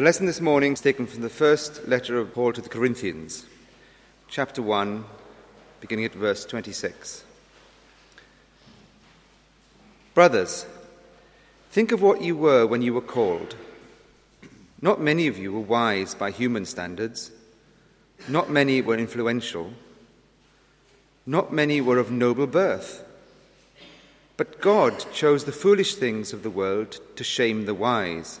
The lesson this morning is taken from the first letter of Paul to the Corinthians, chapter 1, beginning at verse 26. Brothers, think of what you were when you were called. Not many of you were wise by human standards, not many were influential, not many were of noble birth. But God chose the foolish things of the world to shame the wise.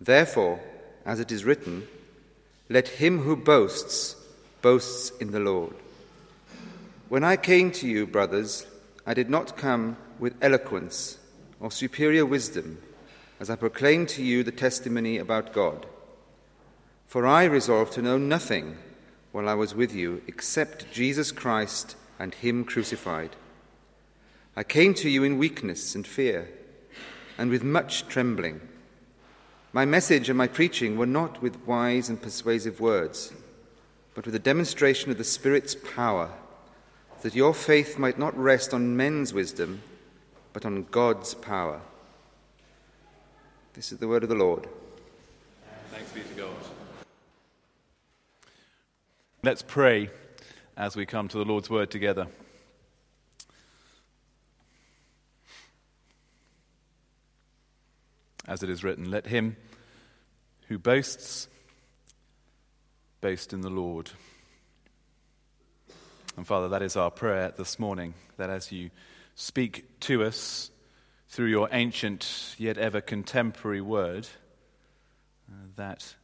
Therefore, as it is written, let him who boasts boasts in the Lord. When I came to you, brothers, I did not come with eloquence or superior wisdom as I proclaimed to you the testimony about God. For I resolved to know nothing while I was with you except Jesus Christ and Him crucified. I came to you in weakness and fear, and with much trembling. My message and my preaching were not with wise and persuasive words, but with a demonstration of the Spirit's power, that your faith might not rest on men's wisdom, but on God's power. This is the word of the Lord. Thanks be to God. Let's pray as we come to the Lord's word together. As it is written, Let him who boasts boast in the Lord. And Father, that is our prayer this morning, that as you speak to us through your ancient yet ever contemporary word, uh, that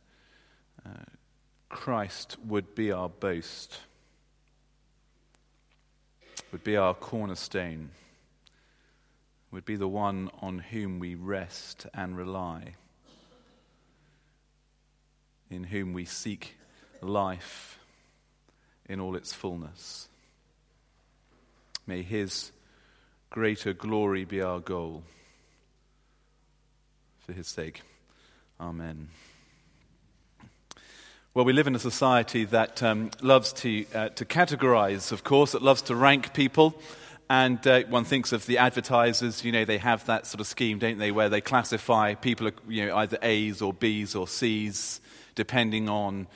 uh, Christ would be our boast, would be our cornerstone would be the one on whom we rest and rely, in whom we seek life in all its fullness. May his greater glory be our goal. For his sake. Amen. Well, we live in a society that um, loves to, uh, to categorize, of course, that loves to rank people. And uh, one thinks of the advertisers, you know, they have that sort of scheme, don't they, where they classify people, you know, either A's or B's or C's, depending on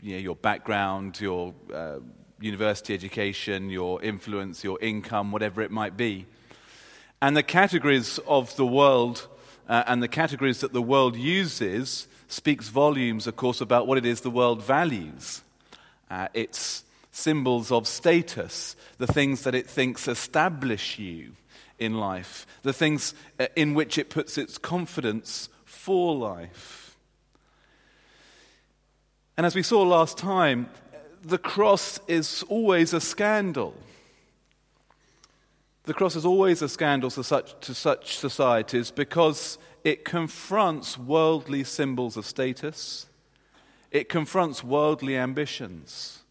you know, your background, your uh, university education, your influence, your income, whatever it might be. And the categories of the world uh, and the categories that the world uses speaks volumes, of course, about what it is the world values. Uh, it's symbols of status, the things that it thinks establish you in life, the things uh, in which it puts its confidence for life. And as we saw last time, the cross is always a scandal. The cross is always a scandal to such, to such societies because it confronts worldly symbols of status, it confronts worldly ambitions.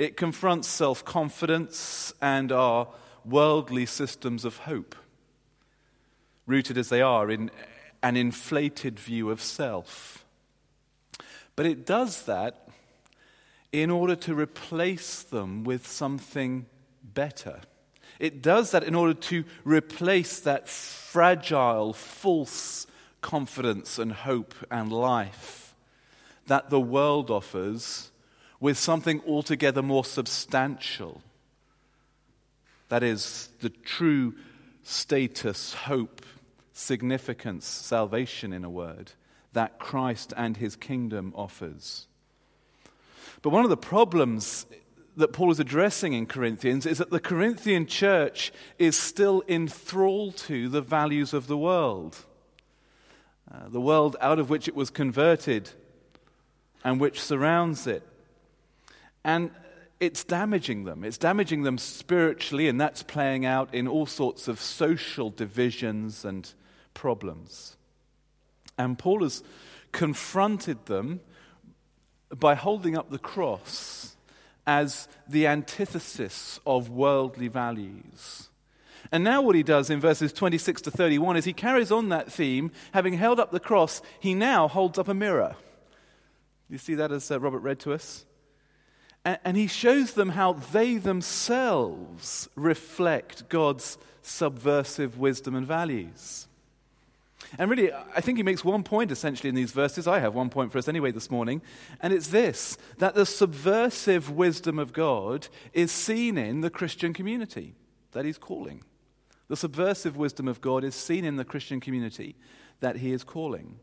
It confronts self confidence and our worldly systems of hope, rooted as they are in an inflated view of self. But it does that in order to replace them with something better. It does that in order to replace that fragile, false confidence and hope and life that the world offers with something altogether more substantial. That is, the true status, hope, significance, salvation, in a word, that Christ and his kingdom offers. But one of the problems that Paul is addressing in Corinthians is that the Corinthian church is still enthralled to the values of the world. Uh, the world out of which it was converted and which surrounds it. And it's damaging them. It's damaging them spiritually, and that's playing out in all sorts of social divisions and problems. And Paul has confronted them by holding up the cross as the antithesis of worldly values. And now, what he does in verses 26 to 31 is he carries on that theme. Having held up the cross, he now holds up a mirror. You see that as uh, Robert read to us? And, he shows them how they themselves reflect God's subversive wisdom and values. And really, I think he makes one point essentially in these verses. I have one point for us anyway this morning, and it's this that the subversive wisdom of God is seen in the Christian community that he's calling. The subversive wisdom of God is seen in the Christian community that he is calling.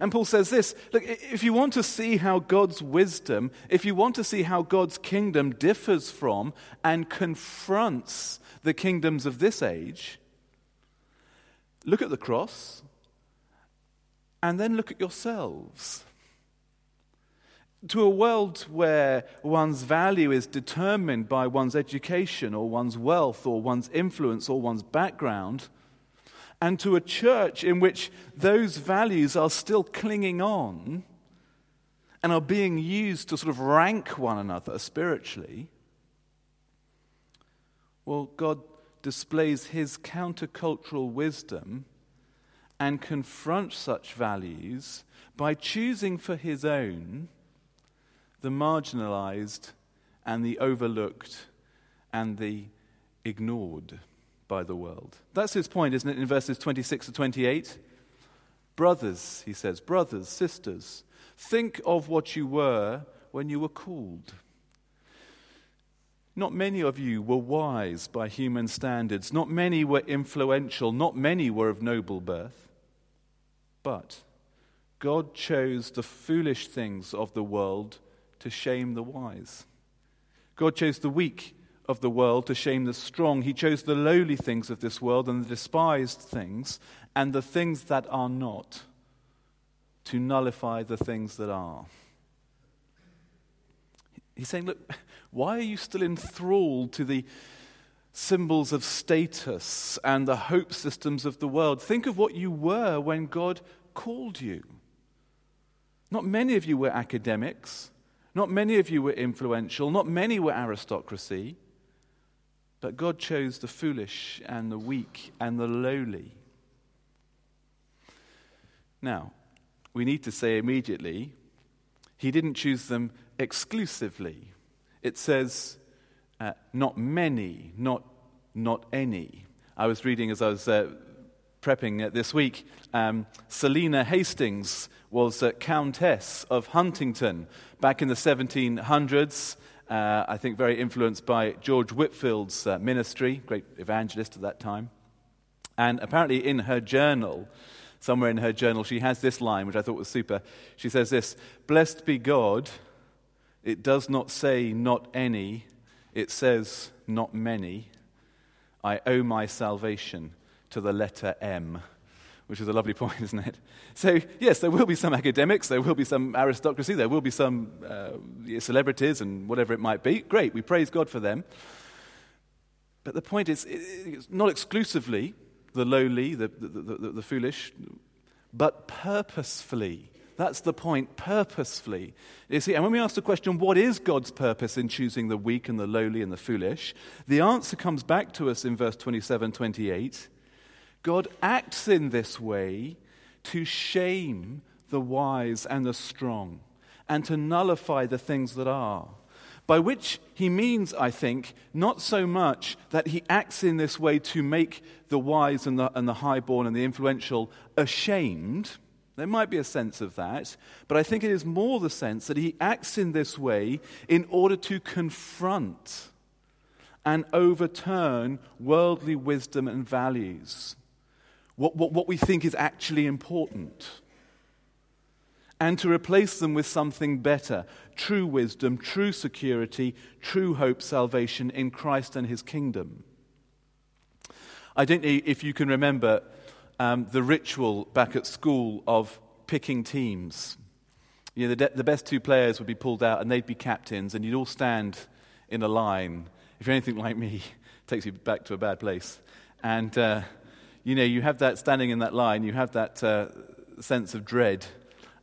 And Paul says this look, if you want to see how God's wisdom, if you want to see how God's kingdom differs from and confronts the kingdoms of this age, look at the cross and then look at yourselves. To a world where one's value is determined by one's education or one's wealth or one's influence or one's background, and to a church in which those values are still clinging on and are being used to sort of rank one another spiritually, well, God displays his countercultural wisdom and confronts such values by choosing for his own the marginalized and the overlooked and the ignored by the world. That's his point, isn't it, in verses 26 to 28? Brothers, he says, brothers, sisters, think of what you were when you were called. Not many of you were wise by human standards. Not many were influential. Not many were of noble birth. But God chose the foolish things of the world to shame the wise. God chose the weak of the world to shame the strong. He chose the lowly things of this world and the despised things and the things that are not to nullify the things that are. He's saying, Look, why are you still enthralled to the symbols of status and the hope systems of the world? Think of what you were when God called you. Not many of you were academics. Not many of you were influential. Not many were aristocracy. But God chose the foolish and the weak and the lowly. Now, we need to say immediately, He didn't choose them exclusively. It says, uh, not many, not, not any. I was reading as I was uh, prepping uh, this week, um, Selina Hastings was Countess of Huntingdon back in the 1700s. Uh, I think very influenced by George Whitefield's uh, ministry, great evangelist at that time. And apparently, in her journal, somewhere in her journal, she has this line, which I thought was super. She says this Blessed be God, it does not say not any, it says not many. I owe my salvation to the letter M which is a lovely point, isn't it? So, yes, there will be some academics, there will be some aristocracy, there will be some uh, celebrities and whatever it might be. Great, we praise God for them. But the point is, it's not exclusively the lowly, the, the, the, the foolish, but purposefully. That's the point, purposefully. You see, and when we ask the question, what is God's purpose in choosing the weak and the lowly and the foolish? The answer comes back to us in verse 27 28 God acts in this way to shame the wise and the strong and to nullify the things that are. By which he means, I think, not so much that he acts in this way to make the wise and the, and the highborn and the influential ashamed. There might be a sense of that, but I think it is more the sense that he acts in this way in order to confront and overturn worldly wisdom and values what, what, what we think is actually important, and to replace them with something better true wisdom, true security, true hope, salvation in Christ and his kingdom. I don't know if you can remember um, the ritual back at school of picking teams. You know, the, de- the best two players would be pulled out and they'd be captains, and you'd all stand in a line. If you're anything like me, it takes you back to a bad place. And uh, you know, you have that standing in that line, you have that uh, sense of dread,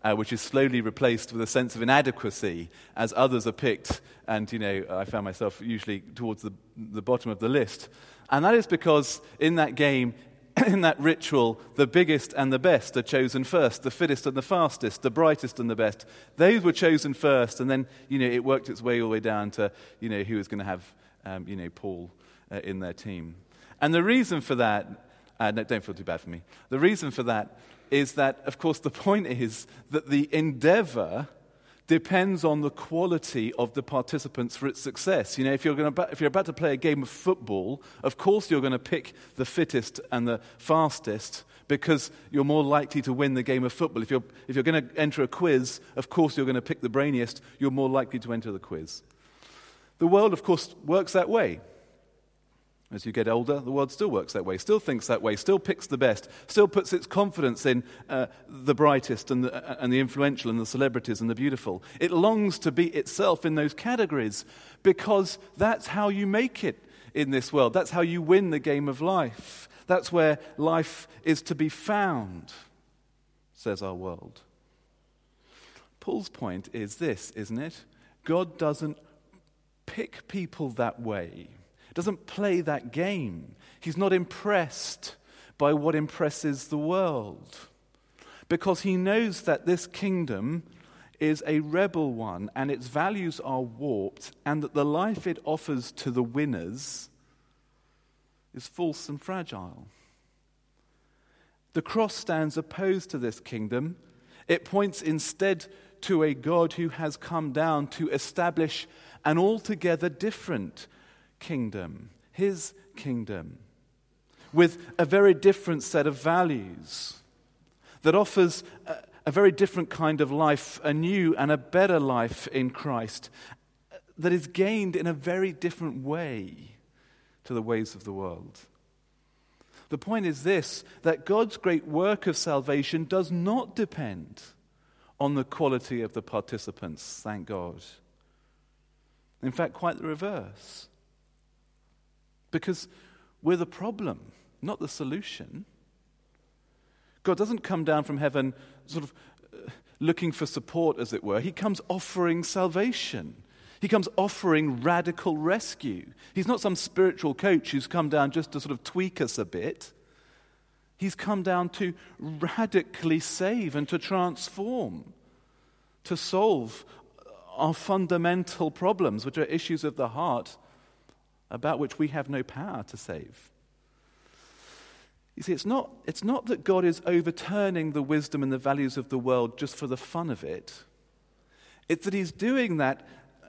uh, which is slowly replaced with a sense of inadequacy as others are picked. And, you know, I found myself usually towards the, the bottom of the list. And that is because in that game, in that ritual, the biggest and the best are chosen first, the fittest and the fastest, the brightest and the best. Those were chosen first, and then, you know, it worked its way all the way down to, you know, who was going to have, um, you know, Paul uh, in their team. And the reason for that, uh, no, don't feel too bad for me. The reason for that is that, of course, the point is that the endeavor depends on the quality of the participants for its success. You know, if you're, going to, if you're about to play a game of football, of course you're going to pick the fittest and the fastest because you're more likely to win the game of football. If you're, if you're going to enter a quiz, of course you're going to pick the brainiest, you're more likely to enter the quiz. The world, of course, works that way. As you get older, the world still works that way, still thinks that way, still picks the best, still puts its confidence in uh, the brightest and the, uh, and the influential and the celebrities and the beautiful. It longs to be itself in those categories because that's how you make it in this world. That's how you win the game of life. That's where life is to be found, says our world. Paul's point is this, isn't it? God doesn't pick people that way doesn't play that game. He's not impressed by what impresses the world because he knows that this kingdom is a rebel one and its values are warped, and that the life it offers to the winners is false and fragile. The cross stands opposed to this kingdom. It points instead to a God who has come down to establish an altogether different kingdom, his kingdom, with a very different set of values that offers a, a very different kind of life, a new and a better life in Christ that is gained in a very different way to the ways of the world. The point is this that God's great work of salvation does not depend on the quality of the participants, thank God. In fact, quite the reverse. Because we're the problem, not the solution. God doesn't come down from heaven sort of uh, looking for support, as it were. He comes offering salvation. He comes offering radical rescue. He's not some spiritual coach who's come down just to sort of tweak us a bit. He's come down to radically save and to transform, to solve our fundamental problems, which are issues of the heart about which we have no power to save. You see, it's not, it's not that God is overturning the wisdom and the values of the world just for the fun of it. It's that He's doing that uh,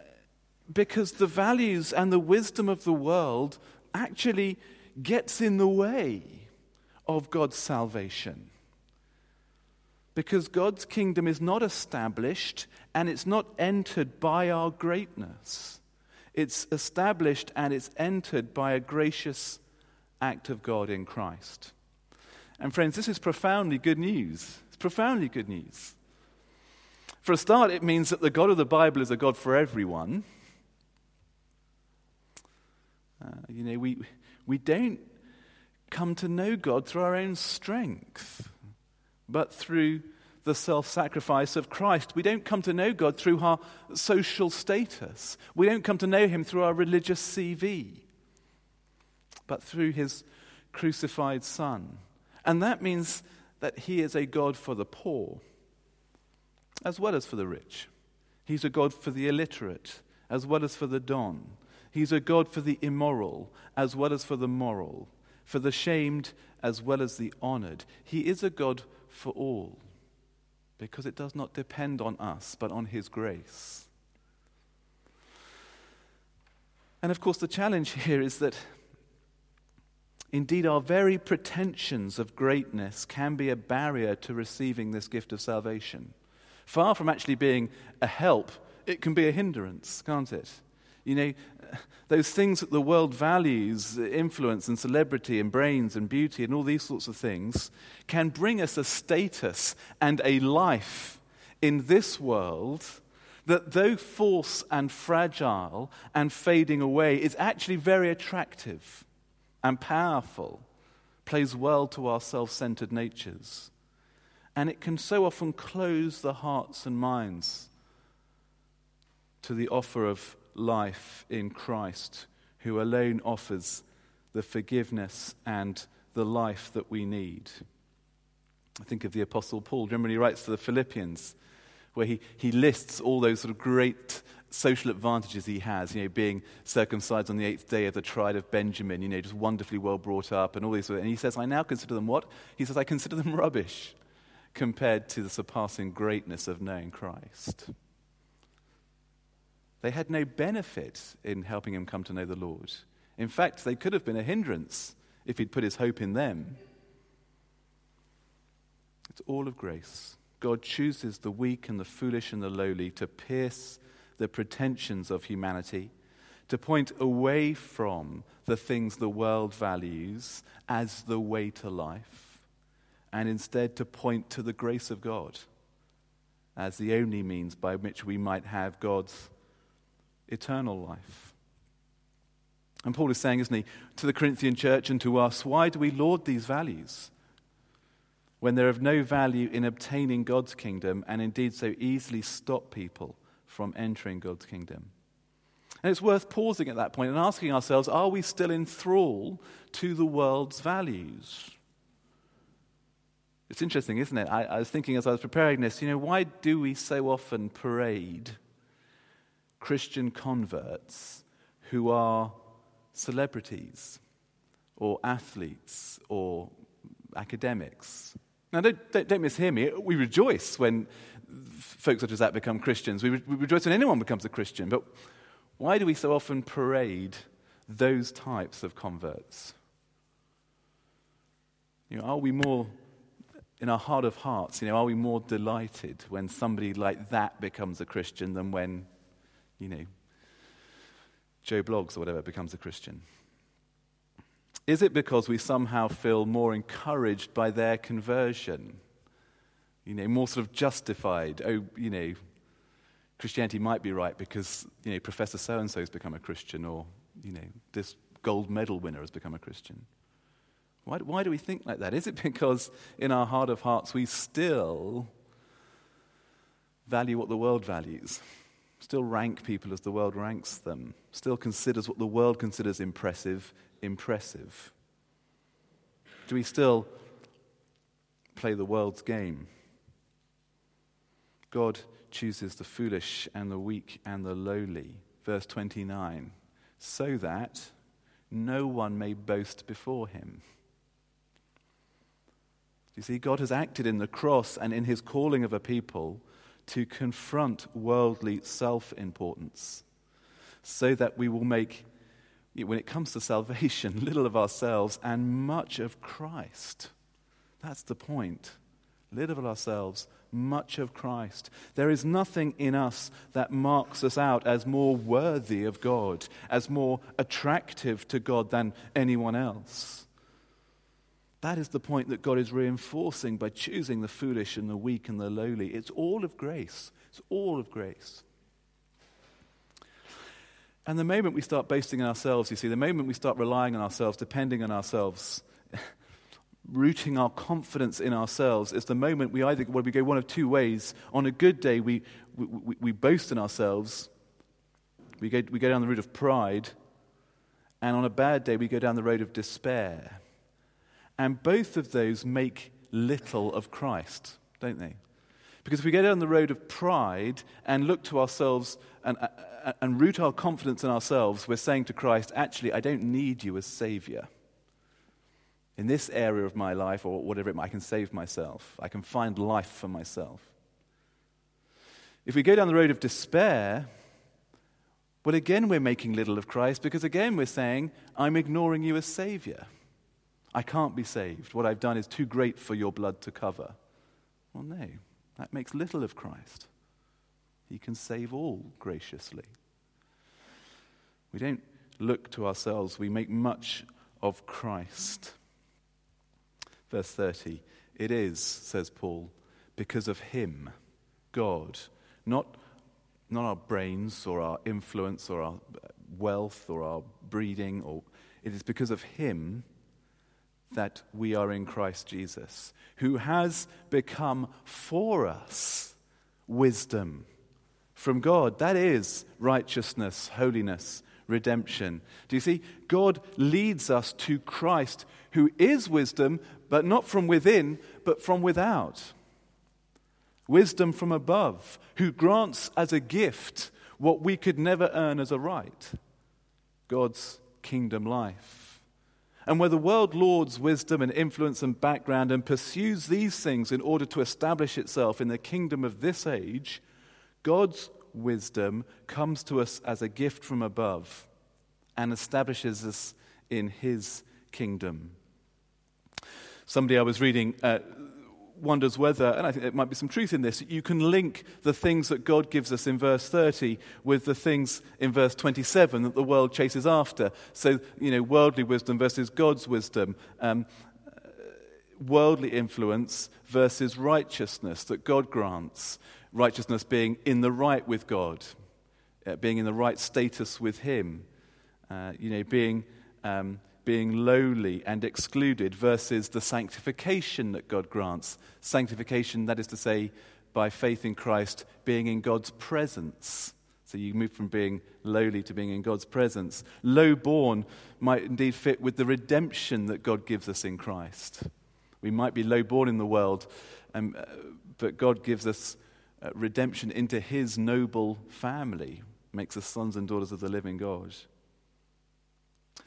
because the values and the wisdom of the world actually gets in the way of God's salvation. Because God's kingdom is not established and it's not entered by our greatness. It's established and it's entered by a gracious act of God in Christ. And, friends, this is profoundly good news. It's profoundly good news. For a start, it means that the God of the Bible is a God for everyone. Uh, you know, we, we don't come to know God through our own strength, but through the self sacrifice of Christ. We don't come to know God through our social status. We don't come to know Him through our religious CV, but through His crucified Son. And that means that He is a God for the poor as well as for the rich. He's a God for the illiterate as well as for the don. He's a God for the immoral as well as for the moral, for the shamed as well as the honored. He is a God for all because it does not depend on us, but on His grace. And of course, the challenge here is that indeed our very pretensions of greatness can be a barrier to receiving this gift of salvation. Far from actually being a help, it can be a hindrance, can't it? You know, those things that the world values, influence and celebrity and brains and beauty and all these sorts of things, can bring us a status and a life in this world that, though false and fragile and fading away, is actually very attractive and powerful, plays well to our self centered natures. And it can so often close the hearts and minds to the offer of life in Christ, who alone offers the forgiveness and the life that we need. I think of the Apostle Paul. Remember, he writes to the Philippians, where he, he lists all those sort of great social advantages he has, you know, being circumcised on the eighth day of the tribe of Benjamin, you know, just wonderfully well brought up and all these. And he says, I now consider them what? He says, I consider them rubbish compared to the surpassing greatness of knowing Christ. They had no benefit in helping him come to know the Lord. In fact, they could have been a hindrance if he'd put his hope in them. It's all of grace. God chooses the weak and the foolish and the lowly to pierce the pretensions of humanity, to point away from the things the world values as the way to life, and instead to point to the grace of God as the only means by which we might have God's eternal life. And Paul is saying, isn't he, to the Corinthian church and to us, why do we laud these values? When they're of no value in obtaining God's kingdom and indeed so easily stop people from entering God's kingdom. And it's worth pausing at that point and asking ourselves are we still in thrall to the world's values? It's interesting, isn't it? I, I, was thinking as I was preparing this, you know, why do we so often parade Christian converts who are celebrities or athletes or academics? Now, don't, don't, don't mishear me. We rejoice when folks such as that become Christians. We, we rejoice when anyone becomes a Christian. But why do we so often parade those types of converts? You know, are we more, in our heart of hearts, you know, are we more delighted when somebody like that becomes a Christian than when, you know, Joe Bloggs or whatever becomes a Christian? Is it because we somehow feel more encouraged by their conversion? you know, more sort of justified. Oh, you know, Christianity might be right because, you know, Professor so and so has become a Christian, or, you know, this gold medal winner has become a Christian. Why, why do we think like that? Is it because in our heart of hearts we still value what the world values? Still rank people as the world ranks them? Still considers what the world considers impressive, impressive? Do we still play the world's game? God chooses the foolish and the weak and the lowly. Verse 29 so that no one may boast before him. You see, God has acted in the cross and in his calling of a people to confront worldly self importance so that we will make, when it comes to salvation, little of ourselves and much of Christ. That's the point. Little of ourselves much of Christ. There is nothing in us that marks us out as more worthy of God, as more attractive to God than anyone else. That is the point that God is reinforcing by choosing the foolish and the weak and the lowly. It's all of grace. It's all of grace. And the moment we start boasting in ourselves, you see, the moment we start relying on ourselves, depending on ourselves, rooting our confidence in ourselves is the moment we either well, we go one of two ways. On a good day, we, we, we, we boast in ourselves, we go, we go down the road of pride, and on a bad day, we go down the road of despair. And both of those make little of Christ, don't they? Because if we go down the road of pride and look to ourselves and, uh, and root our confidence in ourselves, we're saying to Christ, actually, I don't need you as Savior in this area of my life or whatever it might, I can save myself. I can find life for myself. If we go down the road of despair, well, again, we're making little of Christ because, again, we're saying, I'm ignoring you as Savior. I can't be saved. What I've done is too great for your blood to cover. Well, no, that makes little of Christ. He can save all graciously. We don't look to ourselves, we make much of Christ. Verse 30 It is, says Paul, because of Him, God, not, not our brains or our influence or our wealth or our breeding, or it is because of Him that we are in Christ Jesus, who has become for us wisdom from God. That is righteousness, holiness, redemption. Do you see? God leads us to Christ, who is wisdom, but not from within, but from without. Wisdom from above, who grants as a gift what we could never earn as a right God's kingdom life. And where the world lauds wisdom and influence and background and pursues these things in order to establish itself in the kingdom of this age, God's wisdom comes to us as a gift from above and establishes us in his kingdom. Somebody I was reading uh, wonders whether, and I think there might be some truth in this, you can link the things that God gives us in verse 30 with the things in verse 27 that the world chases after. So, you know, worldly wisdom versus God's wisdom. Um, worldly influence versus righteousness that God grants. Righteousness being in the right with God, uh, being in the right status with Him, uh, you know, being um, being lowly and excluded versus the sanctification that God grants. Sanctification, that is to say, by faith in Christ, being in God's presence. So you move from being lowly to being in God's presence. Low born might indeed fit with the redemption that God gives us in Christ. We might be low born in the world, um, uh, but God gives us uh, redemption into his noble family, makes us sons and daughters of the living God.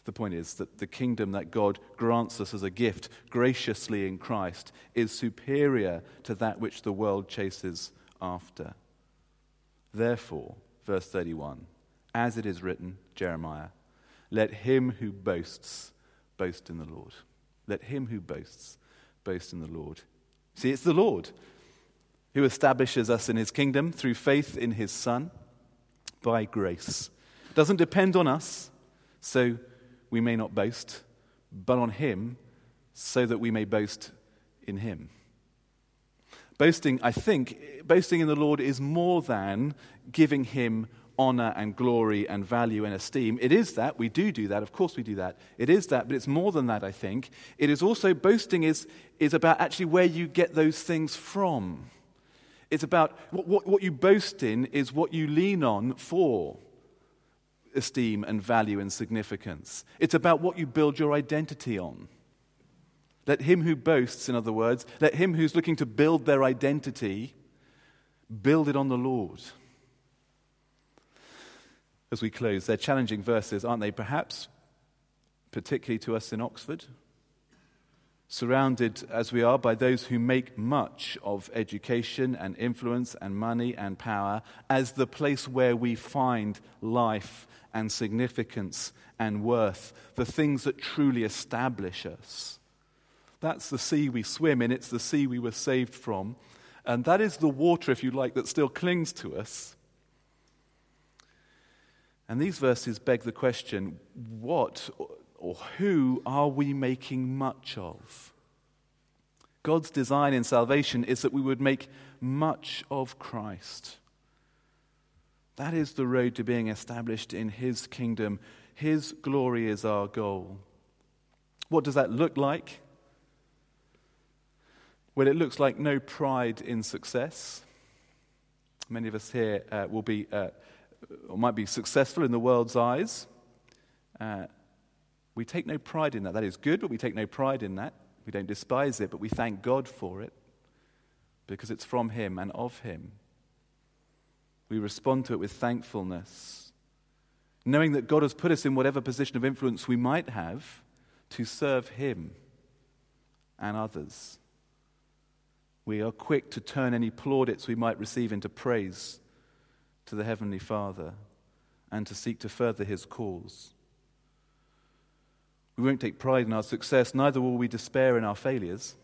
The point is that the kingdom that God grants us as a gift graciously in Christ is superior to that which the world chases after. Therefore, verse 31, as it is written, Jeremiah, let him who boasts boast in the Lord. Let him who boasts boast in the Lord. See, it's the Lord who establishes us in his kingdom through faith in his Son by grace. It doesn't depend on us, so we may not boast, but on Him so that we may boast in Him. Boasting, I think, boasting in the Lord is more than giving Him honor and glory and value and esteem. It is that. We do do that. Of course, we do that. It is that, but it's more than that, I think. It is also, boasting is, is about actually where you get those things from. It's about what, what, what you boast in is what you lean on for esteem and value and significance. It's about what you build your identity on. Let him who boasts, in other words, let him who's looking to build their identity, build it on the Lord. As we close, they're challenging verses, aren't they? Perhaps, particularly to us in Oxford, surrounded as we are by those who make much of education and influence and money and power as the place where we find life and significance and worth, the things that truly establish us. That's the sea we swim in, it's the sea we were saved from. And that is the water, if you like, that still clings to us. And these verses beg the question what or who are we making much of? God's design in salvation is that we would make much of Christ. That is the road to being established in His kingdom. His glory is our goal. What does that look like? Well, it looks like no pride in success. Many of us here uh, will be, uh, or might be successful in the world's eyes. Uh, we take no pride in that. That is good, but we take no pride in that. We don't despise it, but we thank God for it because it's from Him and of Him we respond to it with thankfulness, knowing that God has put us in whatever position of influence we might have to serve Him and others. We are quick to turn any plaudits we might receive into praise to the Heavenly Father and to seek to further His cause. We won't take pride in our success, neither will we despair in our failures.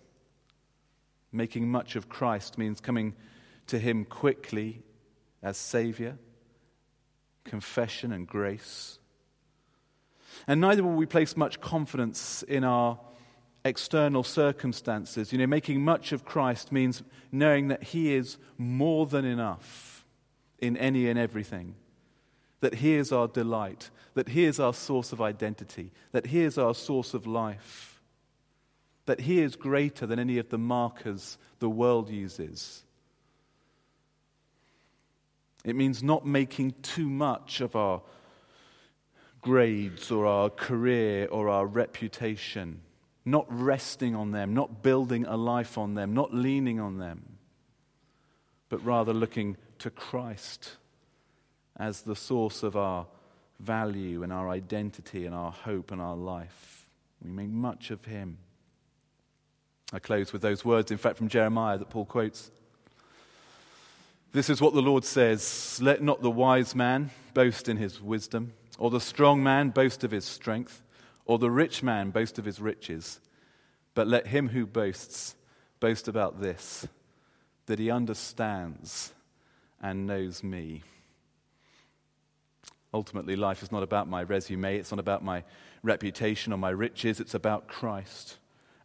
Making much of Christ means coming to Him quickly as Savior, confession, and grace. And neither will we place much confidence in our external circumstances. You know, making much of Christ means knowing that He is more than enough in any and everything, that He is our delight, that He is our source of identity, that He is our source of life. that He is greater than any of the markers the world uses. It means not making too much of our grades or our career or our reputation, not resting on them, not building a life on them, not leaning on them, but rather looking to Christ as the source of our value and our identity and our hope and our life. We make much of Him. I close with those words, in fact, from Jeremiah that Paul quotes. This is what the Lord says Let not the wise man boast in his wisdom, or the strong man boast of his strength, or the rich man boast of his riches, but let him who boasts boast about this, that he understands and knows me. Ultimately, life is not about my resume, it's not about my reputation or my riches, it's about Christ.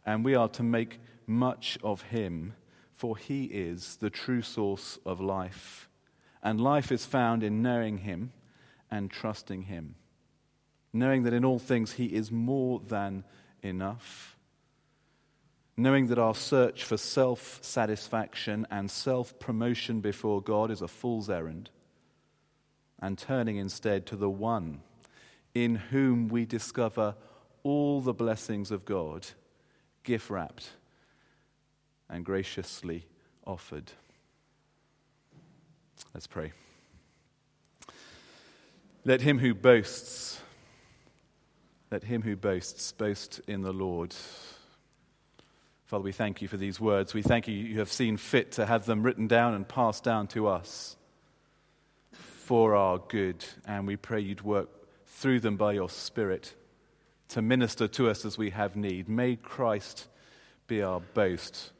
And we are to make much of him, for he is the true source of life. And life is found in knowing him and trusting him, knowing that in all things he is more than enough, knowing that our search for self satisfaction and self promotion before God is a fool's errand and turning instead to the one in whom we discover all the blessings of God, gift wrapped and graciously offered. Let's pray. Let him who boasts, let him who boasts, boast in the Lord. Father, we thank you for these words. We thank you you have seen fit to have them written down and passed down to us for our good, and we pray you'd work through them by your Spirit to minister to us as we have need. May Christ be our boast,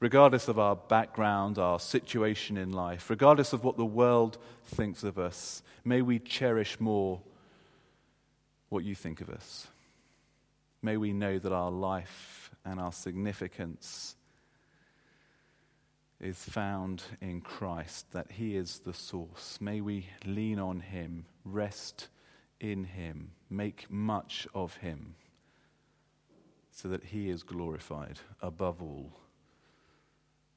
regardless of our background, our situation in life, regardless of what the world thinks of us. May we cherish more what you think of us. May we know that our life and our significance is found in Christ, that He is the source. May we lean on Him, rest in Him, make much of Him, so that He is glorified above all.